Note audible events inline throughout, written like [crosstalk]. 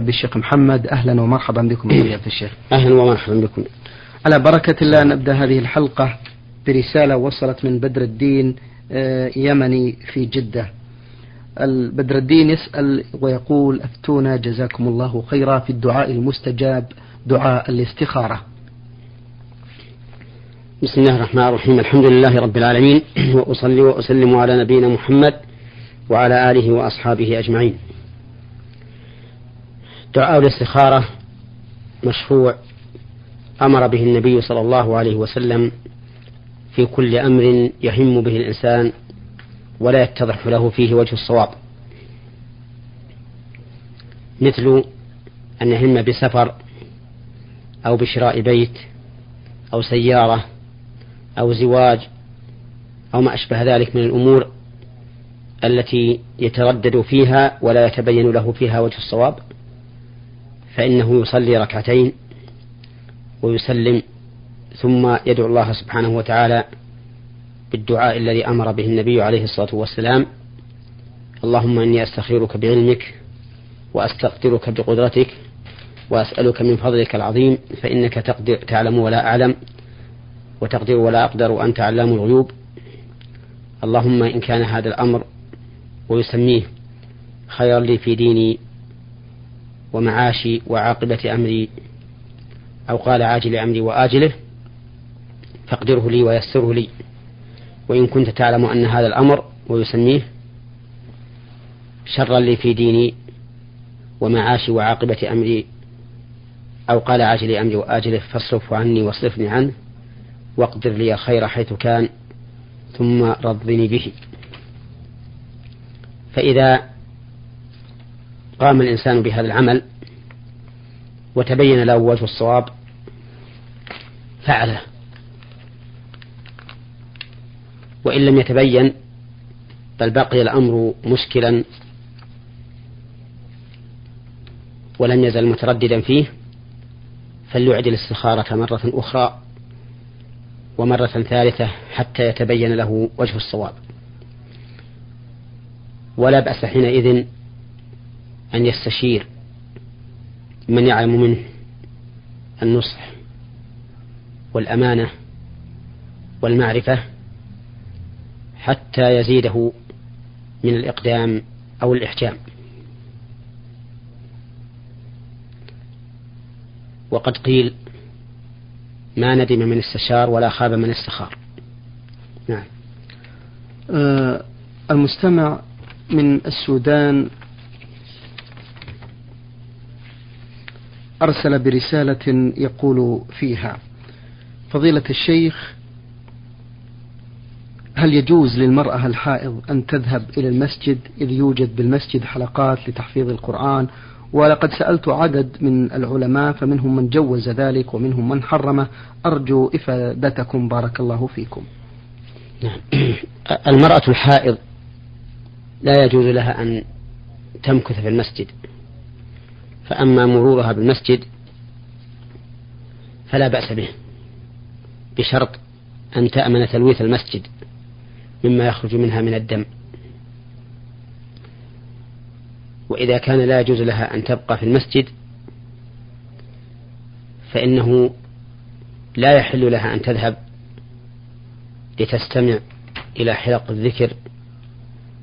بالشيخ محمد أهلا ومرحبا بكم فضيلة الشيخ. أهلا ومرحبا بكم. على بركة الله نبدأ هذه الحلقة برسالة وصلت من بدر الدين آه، يمني في جدة. بدر الدين يسأل ويقول أفتونا جزاكم الله خيرا في الدعاء المستجاب دعاء الاستخارة. بسم الله الرحمن الرحيم الحمد لله رب العالمين وأصلي وأسلم على نبينا محمد وعلى آله وأصحابه أجمعين. دعاء الاستخارة مشروع أمر به النبي صلى الله عليه وسلم في كل أمر يهم به الإنسان ولا يتضح له فيه وجه الصواب. مثل أن يهم بسفر أو بشراء بيت أو سيارة أو زواج أو ما أشبه ذلك من الأمور التي يتردد فيها ولا يتبين له فيها وجه الصواب. فإنه يصلي ركعتين ويسلم ثم يدعو الله سبحانه وتعالى بالدعاء الذي أمر به النبي عليه الصلاة والسلام اللهم إني أستخيرك بعلمك وأستقدرك بقدرتك وأسألك من فضلك العظيم فإنك تقدر تعلم ولا أعلم وتقدر ولا أقدر وأنت علام الغيوب. اللهم إن كان هذا الأمر ويسميه خيرا لي في ديني ومعاشي وعاقبة أمري أو قال عاجل أمري وآجله فاقدره لي ويسره لي. وإن كنت تعلم أن هذا الأمر ويسميه شرا لي في ديني ومعاشي وعاقبة أمري أو قال عاجل أمري وآجله فاصرفه عني واصرفني عنه واقدر لي خير حيث كان ثم رضني به. فإذا قام الإنسان بهذا العمل وتبين له وجه الصواب فعله. وإن لم يتبين بل بقي الأمر مشكلا ولم يزل مترددا فيه فليعد الاستخارة مرة أخرى ومرة ثالثة حتى يتبين له وجه الصواب. ولا بأس حينئذ أن يستشير من يعلم منه النصح والأمانة والمعرفة حتى يزيده من الإقدام أو الإحجام. وقد قيل ما ندم من استشار ولا خاب من استخار. نعم. آه المستمع من السودان أرسل برسالة يقول فيها فضيلة الشيخ هل يجوز للمرأة الحائض أن تذهب إلى المسجد إذ يوجد بالمسجد حلقات لتحفيظ القرآن؟ ولقد سألت عدد من العلماء فمنهم من جوز ذلك ومنهم من حرمه. أرجو إفادتكم بارك الله فيكم. نعم. المرأة الحائض لا يجوز لها أن تمكث في المسجد. فأما مرورها بالمسجد فلا بأس به بشرط أن تأمن تلويث المسجد مما يخرج منها من الدم. وإذا كان لا يجوز لها أن تبقى في المسجد فإنه لا يحل لها أن تذهب لتستمع إلى حلق الذكر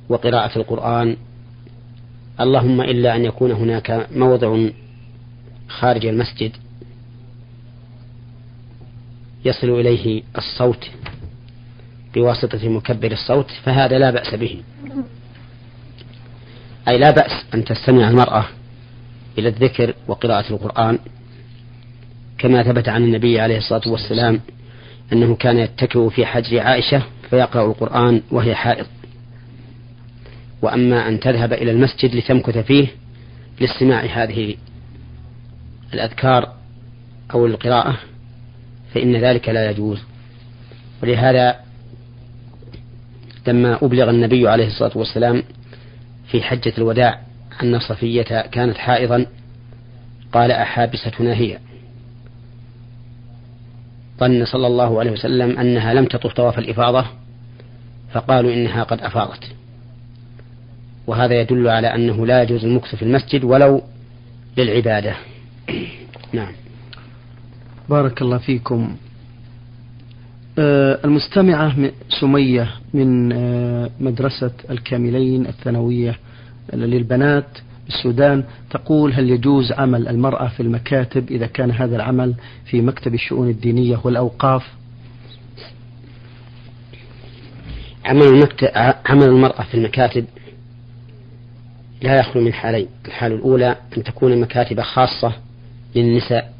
وقراءة القرآن اللهم إلا أن يكون هناك موضع خارج المسجد يصل إليه الصوت بواسطة مكبر الصوت فهذا لا بأس به. أي لا بأس أن تستمع المرأة إلى الذكر وقراءة القرآن كما ثبت عن النبي عليه الصلاة والسلام أنه كان يتكئ في حجر عائشة فيقرأ القرآن وهي حائض. وأما أن تذهب إلى المسجد لتمكث فيه لاستماع هذه الأذكار أو القراءة فإن ذلك لا يجوز. ولهذا لما أبلغ النبي عليه الصلاة والسلام في حجة الوداع أن صفية كانت حائضا قال أحابستنا هي. ظن صلى الله عليه وسلم أنها لم تطف طواف الإفاضة فقالوا إنها قد أفاضت. وهذا يدل على أنه لا يجوز المكث في المسجد ولو للعبادة. [clears throat] نعم. بارك الله فيكم. آه، المستمعة سمية من آه، مدرسة الكاملين الثانوية للبنات بالسودان تقول هل يجوز عمل المرأة في المكاتب إذا كان هذا العمل في مكتب الشؤون الدينية والأوقاف؟ عمل, المكتب عمل المرأة في المكاتب لا يخلو من حالين. الحالة الأولى أن تكون مكاتب خاصة للنساء.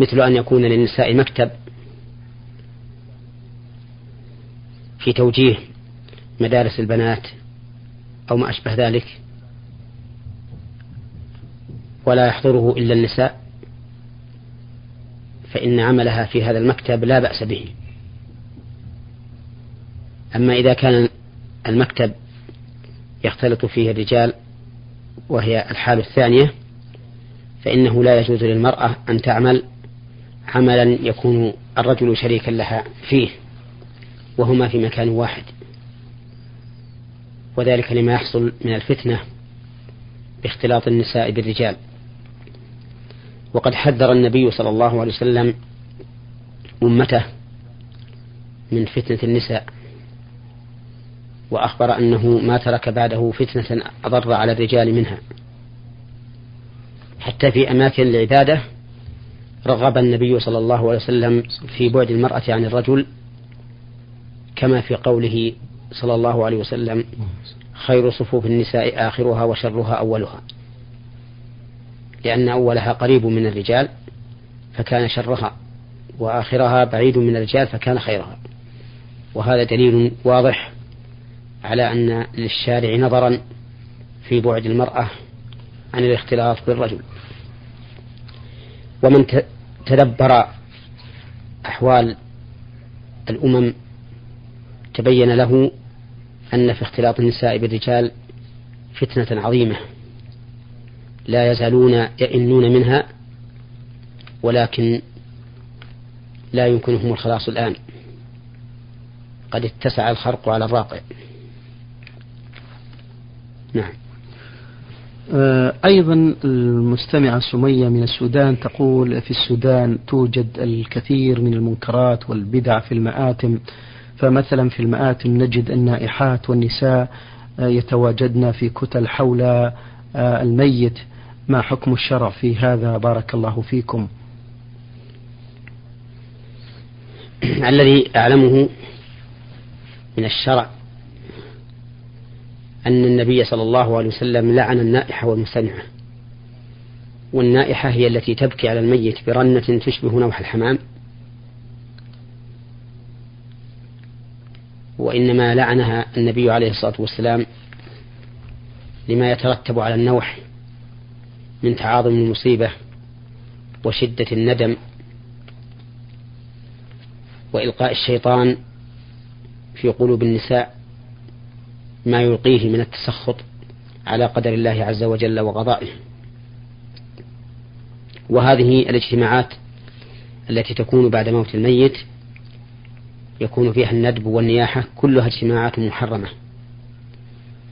مثل أن يكون للنساء مكتب في توجيه مدارس البنات أو ما أشبه ذلك. ولا يحضره إلا النساء. فإن عملها في هذا المكتب لا بأس به. أما إذا كان المكتب يختلط فيه الرجال وهي الحال الثانية فإنه لا يجوز للمرأة أن تعمل عملا يكون الرجل شريكا لها فيه وهما في مكان واحد. وذلك لما يحصل من الفتنة باختلاط النساء بالرجال. وقد حذر النبي صلى الله عليه وسلم أمته من فتنة النساء. وأخبر أنه ما ترك بعده فتنة أضر على الرجال منها. حتى في أماكن العبادة رغب النبي صلى الله عليه وسلم في بعد المرأة عن الرجل كما في قوله صلى الله عليه وسلم خير صفوف النساء آخرها وشرها أولها. لأن أولها قريب من الرجال فكان شرها وآخرها بعيد من الرجال فكان خيرها. وهذا دليل واضح على أن للشارع نظرا في بعد المرأة عن الاختلاط بالرجل. ومن تدبر أحوال الأمم تبين له أن في اختلاط النساء بالرجال فتنة عظيمة لا يزالون يئنون منها ولكن لا يمكنهم الخلاص الآن. قد اتسع الخرق على الراقع. نعم. آه، أيضا المستمعة سمية من السودان تقول في السودان توجد الكثير من المنكرات والبدع في المآتم فمثلا في المآتم نجد النائحات والنساء آه، يتواجدن في كتل حول آه، الميت. ما حكم الشرع في هذا؟ بارك الله فيكم. الذي أعلمه من الشرع أن النبي صلى الله عليه وسلم لعن النائحة والمستمعة. والنائحة هي التي تبكي على الميت برنة تشبه نوح الحمام. وإنما لعنها النبي عليه الصلاة والسلام لما يترتب على النوح من تعاظم المصيبة وشدة الندم وإلقاء الشيطان في قلوب النساء. ما يلقيه من التسخط على قدر الله عز وجل وقضائه. وهذه الاجتماعات التي تكون بعد موت الميت يكون فيها الندب والنياحة كلها اجتماعات محرمة.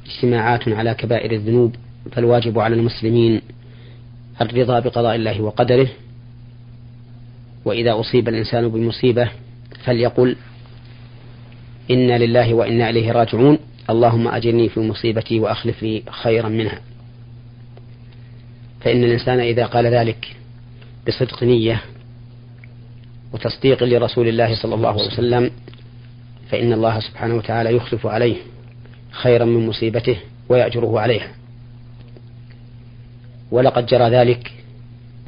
اجتماعات على كبائر الذنوب فالواجب على المسلمين الرضا بقضاء الله وقدره. وإذا أصيب الإنسان بمصيبة فليقل إنا لله وإنا إليه راجعون. اللهم أجرني في مصيبتي وأخلف لي خيرا منها. فإن الإنسان إذا قال ذلك بصدق نية وتصديق لرسول الله صلى الله عليه وسلم فإن الله سبحانه وتعالى يخلف عليه خيرا من مصيبته ويأجره عليها. ولقد جرى ذلك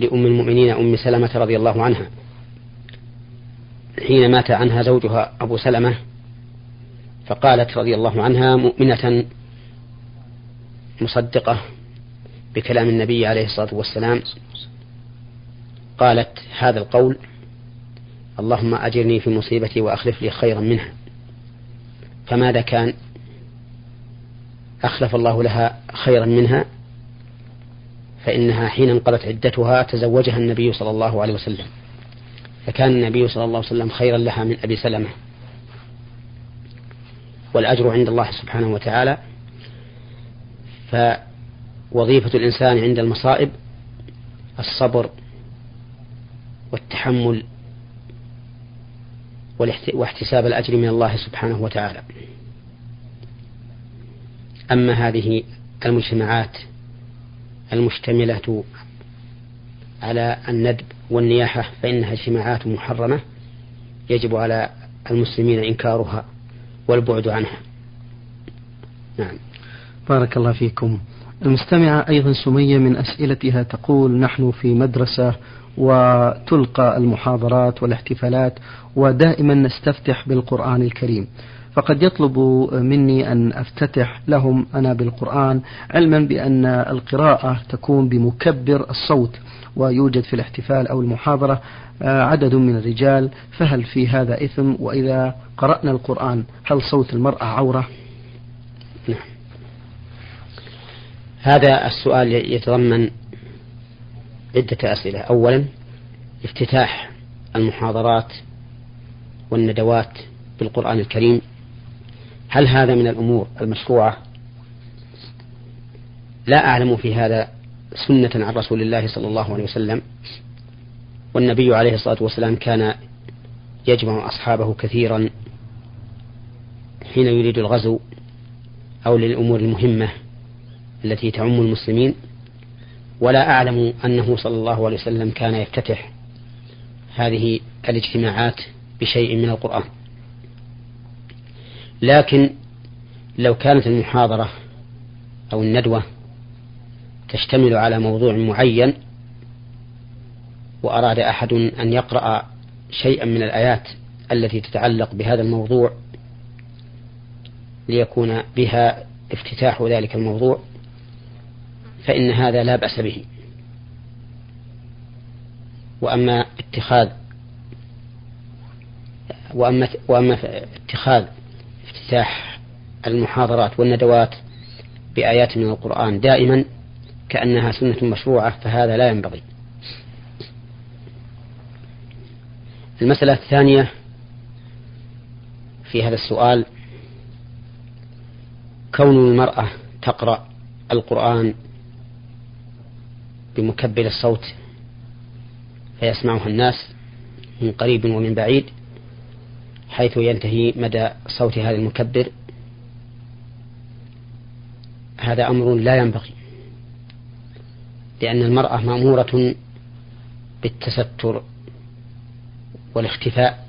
لأم المؤمنين أم سلمة رضي الله عنها. حين مات عنها زوجها أبو سلمة فقالت رضي الله عنها مؤمنة مصدقة بكلام النبي عليه الصلاة والسلام. قالت هذا القول اللهم أجرني في مصيبتي وأخلف لي خيرا منها. فماذا كان؟ أخلف الله لها خيرا منها فإنها حين انقضت عدتها تزوجها النبي صلى الله عليه وسلم. فكان النبي صلى الله عليه وسلم خيرا لها من أبي سلمة. والأجر عند الله سبحانه وتعالى. وظيفة الإنسان عند المصائب الصبر والتحمل واحتساب الأجر من الله سبحانه وتعالى. أما هذه المجتمعات المشتملة على الندب والنياحة فإنها اجتماعات محرمة يجب على المسلمين إنكارها. والبعد عنها. نعم. بارك الله فيكم. المستمعة أيضا سمية من أسئلتها تقول نحن في مدرسة وتلقى المحاضرات والاحتفالات ودائما نستفتح بالقرآن الكريم. فقد يطلب مني أن أفتتح لهم أنا بالقرآن علما بأن القراءة تكون بمكبر الصوت ويوجد في الاحتفال أو المحاضرة آه، عدد من الرجال فهل في هذا إثم؟ وإذا قرأنا القرآن هل صوت المرأة عورة؟ نعم. هذا السؤال يتضمن عدة أسئلة. أولا افتتاح المحاضرات والندوات بالقرآن الكريم. هل هذا من الأمور المشروعة؟ لا أعلم في هذا سنة عن رسول الله صلى الله عليه وسلم. والنبي عليه الصلاة والسلام كان يجمع أصحابه كثيرا حين يريد الغزو أو للأمور المهمة التي تعم المسلمين. ولا أعلم أنه صلى الله عليه وسلم كان يفتتح هذه الاجتماعات بشيء من القرآن. لكن لو كانت المحاضرة أو الندوة تشتمل على موضوع معين وأراد أحد أن يقرأ شيئا من الآيات التي تتعلق بهذا الموضوع ليكون بها افتتاح ذلك الموضوع فإن هذا لا بأس به. وأما اتخاذ وأما وأما اتخاذ افتتاح المحاضرات والندوات بآيات من القرآن دائما كأنها سنة مشروعة فهذا لا ينبغي. المسألة الثانية في هذا السؤال كون المرأة تقرأ القرآن بمكبل الصوت فيسمعها الناس من قريب ومن بعيد حيث ينتهي مدى صوت هذا المكبر. هذا أمر لا ينبغي لأن المرأة مأمورة بالتستر والاختفاء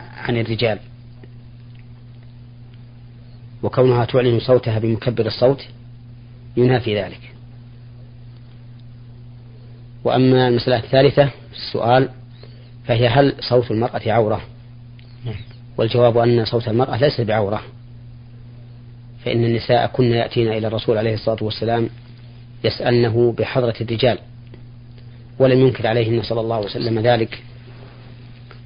عن الرجال وكونها تعلن صوتها بمكبر الصوت ينافي ذلك. وأما المسألة الثالثة السؤال فهي هل صوت المرأة عورة؟ والجواب أن صوت المرأة ليس بعورة. فإن النساء كن يأتين إلى الرسول عليه الصلاة والسلام يسألنه بحضرة الرجال ولم ينكر عليهن صلى الله عليه وسلم ذلك.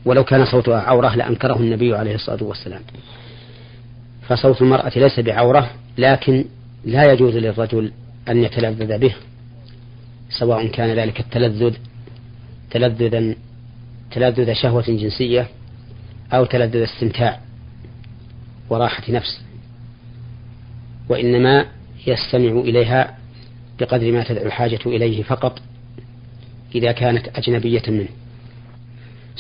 ولو كان صوتها عورة لأنكره النبي عليه الصلاة والسلام. فصوت المرأة ليس بعورة لكن لا يجوز للرجل أن يتلذذ به سواء كان ذلك التلذذ تلذذا تلذذ شهوة جنسية أو تلذذ استمتاع وراحة نفس وإنما يستمع إليها بقدر ما تدعو الحاجة إليه فقط إذا كانت أجنبية منه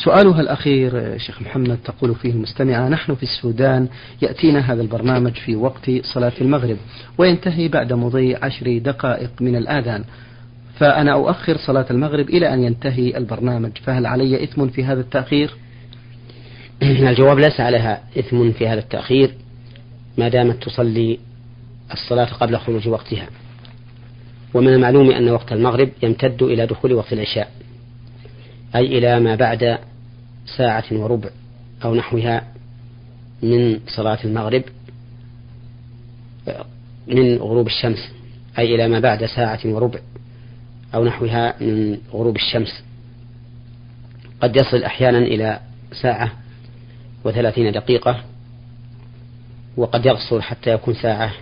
سؤالها الأخير شيخ محمد تقول فيه المستمعة نحن في السودان يأتينا هذا البرنامج في وقت صلاة المغرب وينتهي بعد مضي عشر دقائق من الآذان فأنا أؤخر صلاة المغرب إلى أن ينتهي البرنامج فهل علي إثم في هذا التأخير؟ [clears throat] الجواب ليس عليها إثم في هذا التأخير ما دامت تصلي الصلاة قبل خروج وقتها. ومن المعلوم أن وقت المغرب يمتد إلى دخول وقت العشاء أي إلى ما بعد ساعة وربع أو نحوها من صلاة المغرب من غروب الشمس أي إلى ما بعد ساعة وربع أو نحوها من غروب الشمس. قد يصل أحيانا إلى ساعة وثلاثين دقيقة وقد يقصر حتى يكون ساعة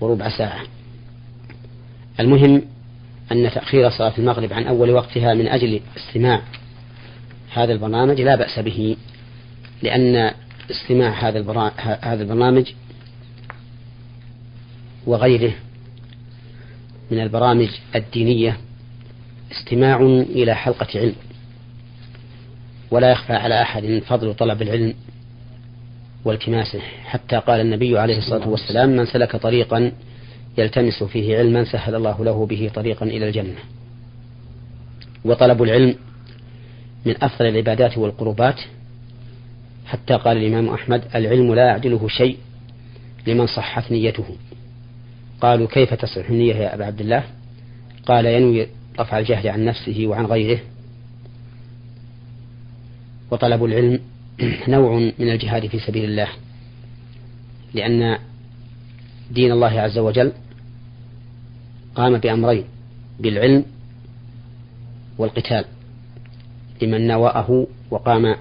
وربع ساعة. المهم أن تأخير صلاة المغرب عن أول وقتها من أجل استماع هذا البرنامج لا بأس به لأن استماع هذا هذا البرنامج وغيره من البرامج الدينية استماع إلى حلقة علم. ولا يخفى على أحد فضل طلب العلم والتماسه حتى قال النبي عليه الصلاة والسلام من سلك طريقا يلتمس فيه علما سهل الله له به طريقا إلى الجنة. وطلب العلم من أفضل العبادات والقربات. حتى قال الإمام أحمد العلم لا يعدله شيء لمن صحت نيته. قالوا كيف تصح النية يا أبا عبد الله؟ قال ينوي رفع الجهل عن نفسه وعن غيره. وطلب العلم [clears throat] نوع من الجهاد في سبيل الله لأن دين الله عز وجل قام بأمرين بالعلم والقتال لمن نوأه وقام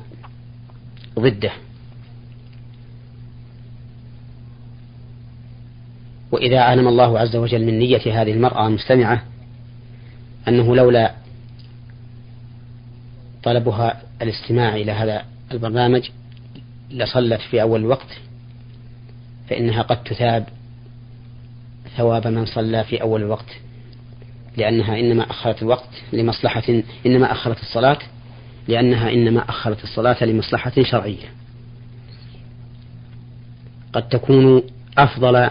ضده. وإذا علم الله عز وجل من نية هذه المرأة المستمعة أنه لولا طلبها الاستماع إلى هذا البرنامج لصلت في أول الوقت فإنها قد تثاب ثواب من صلى في أول الوقت لأنها إنما أخرت الوقت لمصلحة إنما أخرت الصلاة لأنها إنما أخرت الصلاة لمصلحة شرعية. قد تكون أفضل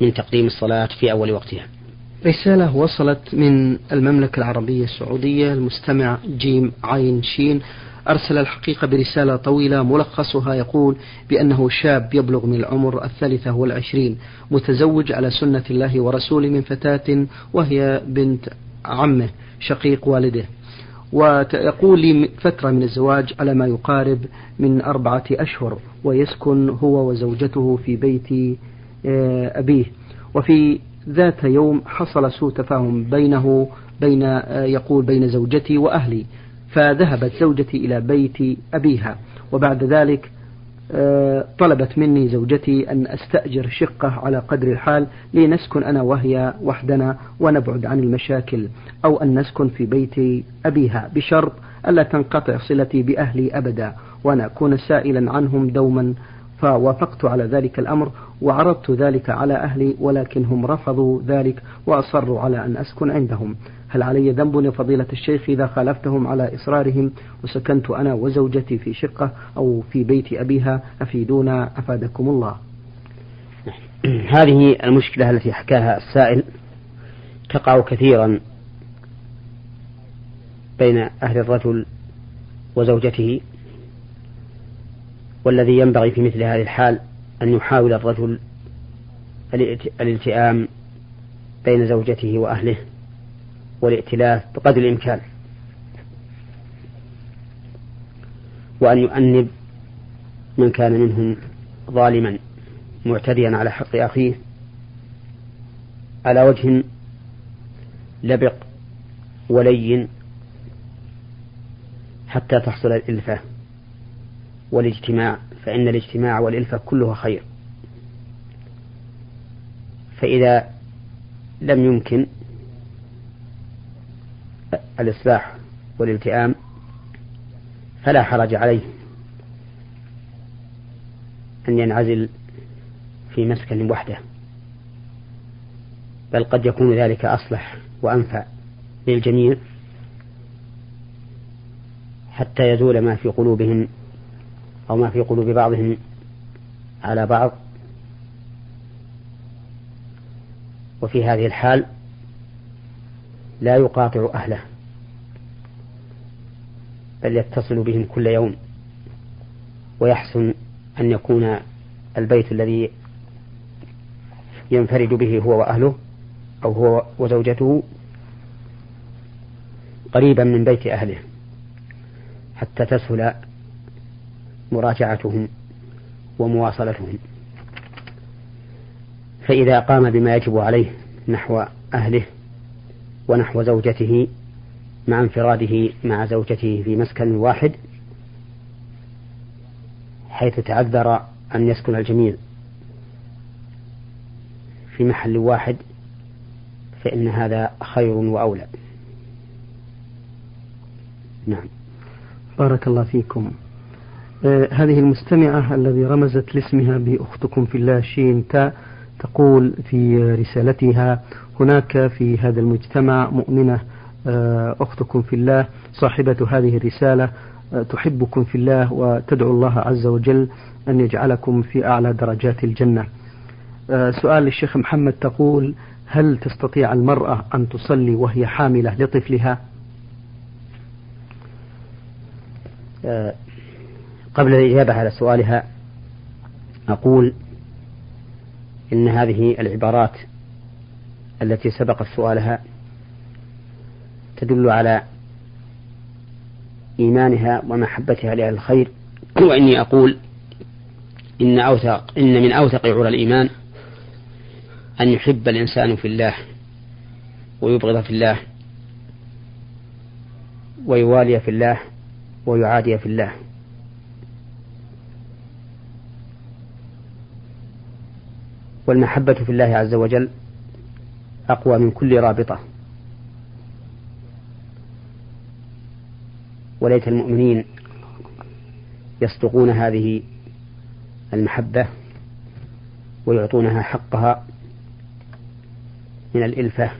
من تقديم الصلاة في أول وقتها. رسالة وصلت من المملكة العربية السعودية المستمع جيم عين شين. أرسل الحقيقة برسالة طويلة ملخصها يقول بأنه شاب يبلغ من العمر الثالثة والعشرين متزوج على سنة الله ورسوله من فتاة وهي بنت عمه شقيق والده. ويقول لي فترة من الزواج على ما يقارب من أربعة أشهر ويسكن هو وزوجته في بيت آه، أبيه. وفي ذات يوم حصل سوء تفاهم بينه بين آه، يقول بين زوجتي وأهلي فذهبت زوجتي إلى بيت أبيها. وبعد ذلك آه، طلبت مني زوجتي أن أستأجر شقة على قدر الحال لنسكن أنا وهي وحدنا ونبعد عن المشاكل أو أن نسكن في بيت أبيها بشرط ألا تنقطع صلتي بأهلي أبدا وأن أكون سائلا عنهم دوما فوافقت على ذلك الأمر وعرضت ذلك على أهلي ولكن هم رفضوا ذلك وأصروا على أن أسكن عندهم. هل علي ذنب يا فضيلة الشيخ إذا خالفتهم على إصرارهم وسكنت أنا وزوجتي في شقة أو في بيت أبيها؟ أفيدونا أفادكم الله. [clears throat] هذه المشكلة التي حكاها السائل تقع كثيرا بين أهل الرجل وزوجته. والذي ينبغي في مثل هذه الحال أن يحاول الرجل الالتئام بين زوجته وأهله والائتلاف بقدر الإمكان. وأن يؤنب من كان منهم ظالما معتديا على حق أخيه على وجه لبق ولين حتى تحصل الإلفة. والاجتماع فإن الاجتماع والإلفة كلها خير. فإذا لم يمكن الإصلاح والالتئام فلا حرج عليه أن ينعزل في مسكن وحده بل قد يكون ذلك أصلح وأنفع للجميع حتى يزول ما في قلوبهم أو ما في قلوب بعضهم على بعض. وفي هذه الحال لا يقاطع أهله بل يتصل بهم كل يوم ويحسن أن يكون البيت الذي ينفرد به هو وأهله أو هو وزوجته قريبا من بيت أهله حتى تسهل مراجعتهم ومواصلتهم. فإذا قام بما يجب عليه نحو أهله ونحو زوجته مع انفراده مع زوجته في مسكن واحد حيث تعذر أن يسكن الجميع في محل واحد فإن هذا خير وأولى. نعم. بارك الله فيكم. هذه المستمعة الذي رمزت لاسمها بأختكم في الله شين تاء تقول في رسالتها هناك في هذا المجتمع مؤمنة آه، أختكم في الله صاحبة هذه الرسالة آه، تحبكم في الله وتدعو الله عز وجل أن يجعلكم في أعلى درجات الجنة. آه، سؤال للشيخ محمد تقول هل تستطيع المرأة أن تصلي وهي حاملة لطفلها؟ قبل الإجابة على سؤالها أقول إن هذه العبارات التي سبقت سؤالها تدل على إيمانها ومحبتها لأهل الخير. [clears throat] وإني أقول إن أوثق إن من أوثق عرى الإيمان أن يحب الإنسان في الله ويبغض في الله ويوالي في الله ويعادي في الله. والمحبة في الله عز وجل أقوى من كل رابطة. وليت المؤمنين يصدقون هذه المحبة ويعطونها حقها من الإلفة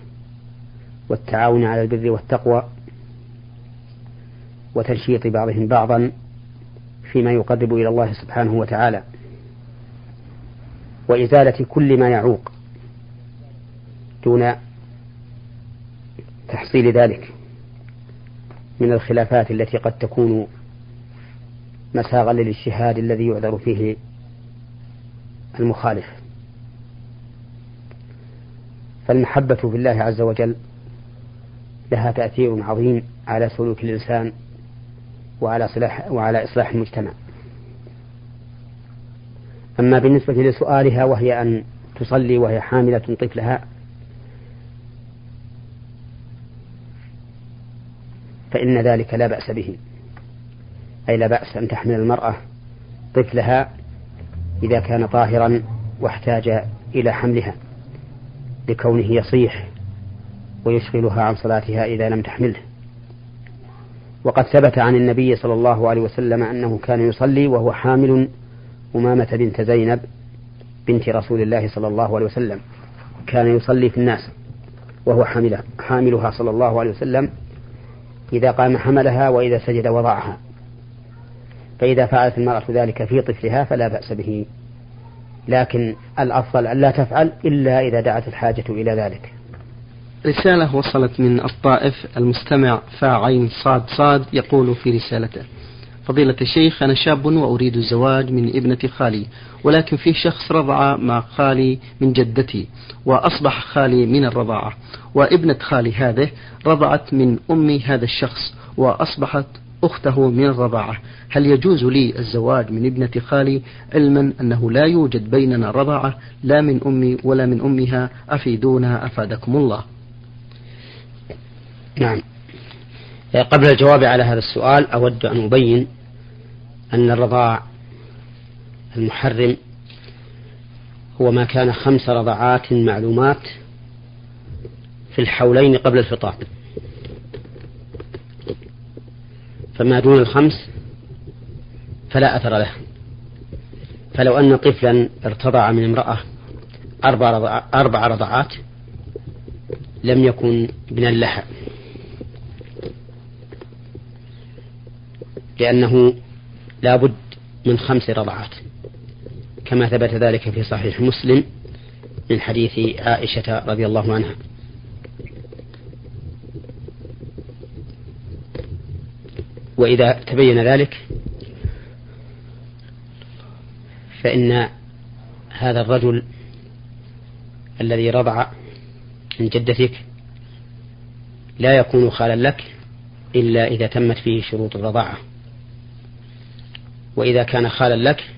والتعاون على البر والتقوى وتنشيط بعضهم بعضا فيما يقرب إلى الله سبحانه وتعالى. وإزالة كل ما يعوق دون تحصيل ذلك من الخلافات التي قد تكون مساغا للإجتهاد الذي يعذر فيه المخالف. فالمحبة في الله عز وجل لها تأثير عظيم على سلوك الإنسان وعلى صلاح وعلى إصلاح المجتمع. أما بالنسبة لسؤالها وهي أن تصلي وهي حاملة طفلها فإن ذلك لا بأس به. أي لا بأس أن تحمل المرأة طفلها إذا كان طاهرا واحتاج إلى حملها لكونه يصيح ويشغلها عن صلاتها إذا لم تحمله. وقد ثبت عن النبي صلى الله عليه وسلم أنه كان يصلي وهو حامل أمامة بنت زينب بنت رسول الله صلى الله عليه وسلم كان يصلي في الناس وهو حاملها حاملها صلى الله عليه وسلم إذا قام حملها وإذا سجد وضعها. فإذا فعلت المرأة ذلك في طفلها فلا بأس به. لكن الأفضل أن لا تفعل إلا إذا دعت الحاجة إلى ذلك. رسالة وصلت من الطائف المستمع فاعين صاد صاد يقول في رسالته فضيلة الشيخ أنا شاب وأريد الزواج من ابنة خالي ولكن في شخص رضع مع خالي من جدتي وأصبح خالي من الرضاعة وابنة خالي هذه رضعت من أم هذا الشخص وأصبحت أخته من الرضاعة. هل يجوز لي الزواج من ابنة خالي؟ علما أنه لا يوجد بيننا رضاعة لا من أمي ولا من أمها. أفيدونا أفادكم الله. نعم. قبل الجواب على هذا السؤال أود أن أبين أن الرضاع المحرم هو ما كان خمس رضعات معلومات في الحولين قبل الفطام. فما دون الخمس فلا أثر له. فلو أن طفلا ارتضع من امرأة أربع, رضع أربع رضعات لم يكن ابنا لها لأنه لا بد من خمس رضعات كما ثبت ذلك في صحيح مسلم من حديث عائشة رضي الله عنها. وإذا تبين ذلك فإن هذا الرجل الذي رضع من جدتك لا يكون خالا لك إلا إذا تمت فيه شروط الرضاعة. وإذا كان خالا لك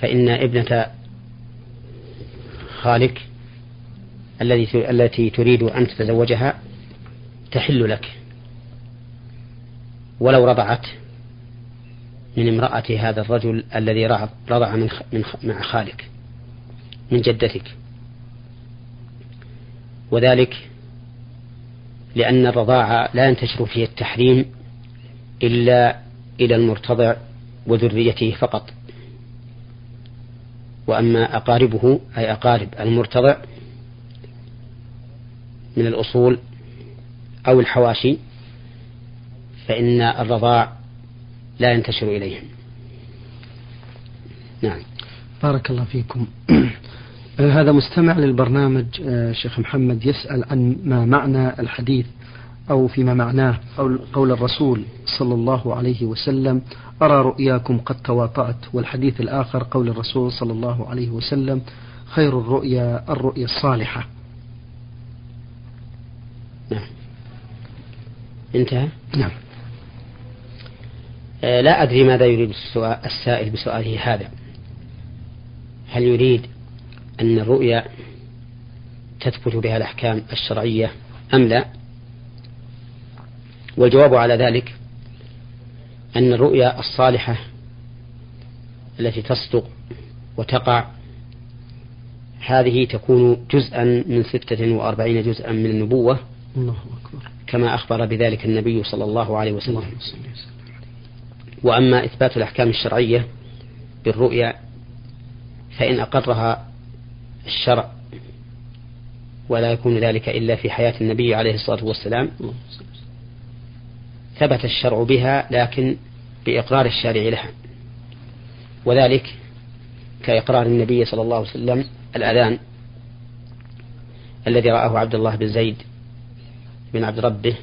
فإن ابنة خالك الذي التي تريد أن تتزوجها تحل لك. ولو رضعت من امرأة هذا الرجل الذي رضع من من مع خالك من جدتك. وذلك لأن الرضاعة لا ينتشر فيه التحريم إلا إلى المرتضع وذريته فقط. وأما أقاربه أي أقارب المرتضع من الأصول أو الحواشي فإن الرضاع لا ينتشر إليهم. نعم. بارك الله فيكم. [clears throat] هذا مستمع للبرنامج آه، شيخ محمد يسأل عن ما معنى الحديث أو فيما معناه قول, قول الرسول صلى الله عليه وسلم أرى رؤياكم قد تواطأت. والحديث الآخر قول الرسول صلى الله عليه وسلم خير الرؤيا الرؤيا الصالحة. نعم. انتهى؟ نعم. آه لا أدري ماذا يريد السائل بسؤاله هذا. هل يريد أن الرؤيا تثبت بها الأحكام الشرعية أم لا؟ والجواب على ذلك أن الرؤيا الصالحة التي تصدق وتقع هذه تكون جزءا من ستة وأربعين جزءا من النبوة الله أكبر. كما أخبر بذلك النبي صلى الله عليه وسلم. وأما إثبات الأحكام الشرعية بالرؤيا فإن أقرها الشرع ولا يكون ذلك إلا في حياة النبي عليه الصلاة والسلام. ثبت الشرع بها لكن بإقرار الشارع لها. وذلك كإقرار النبي صلى الله عليه وسلم الأذان الذي رآه عبد الله بن زيد بن عبد ربه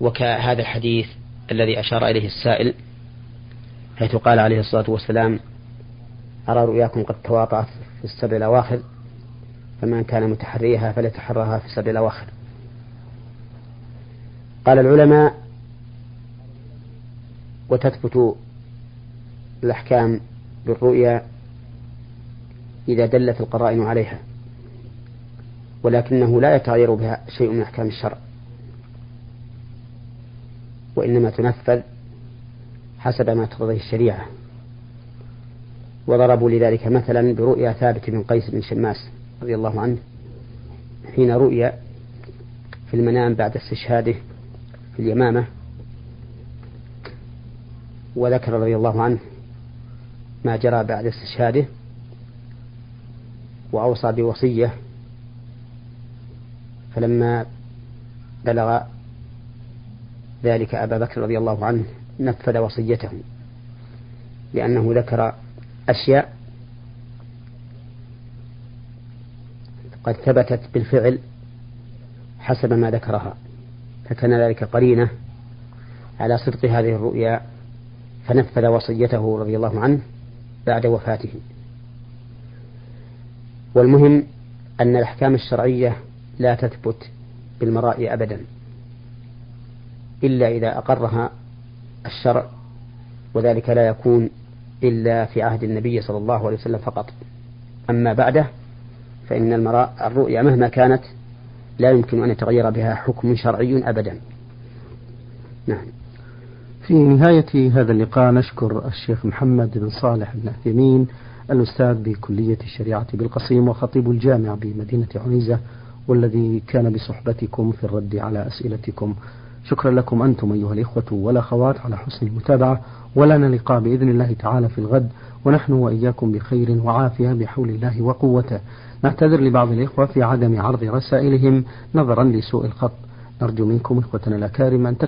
وكهذا الحديث الذي أشار إليه السائل حيث قال عليه الصلاة والسلام أرى رؤياكم قد تواطأت في السبع الأواخر فمن كان متحريها فليتحرها في السبع الأواخر. قال العلماء وتثبت الأحكام بالرؤيا إذا دلت القرائن عليها ولكنه لا يتغير بها شيء من أحكام الشرع وإنما تنفذ حسب ما تقتضيه الشريعة وضربوا لذلك مثلا برؤيا ثابت بن قيس بن شماس رضي الله عنه حين رؤيا في المنام بعد استشهاده في اليمامة وذكر رضي الله عنه ما جرى بعد استشهاده وأوصى بوصية فلما بلغ ذلك أبا بكر رضي الله عنه نفذ وصيته لأنه ذكر أشياء قد ثبتت بالفعل حسب ما ذكرها. فكان ذلك قرينة على صدق هذه الرؤيا فنفذ وصيته رضي الله عنه بعد وفاته. والمهم أن الأحكام الشرعية لا تثبت بالمرائي أبدا إلا إذا أقرها الشرع وذلك لا يكون إلا في عهد النبي صلى الله عليه وسلم فقط. أما بعده فإن المراء الرؤيا مهما كانت لا يمكن أن يتغير بها حكم شرعي أبدا. نعم. في نهاية هذا اللقاء نشكر الشيخ محمد بن صالح بن عثيمين الأستاذ بكلية الشريعة بالقصيم وخطيب الجامع بمدينة عنيزة والذي كان بصحبتكم في الرد على أسئلتكم. شكرا لكم أنتم أيها الإخوة والأخوات على حسن المتابعة ولنا لقاء بإذن الله تعالى في الغد ونحن وإياكم بخير وعافية بحول الله وقوته. نعتذر لبعض الإخوة في عدم عرض رسائلهم نظرا لسوء الخط. نرجو منكم إخوتنا الأكارم أن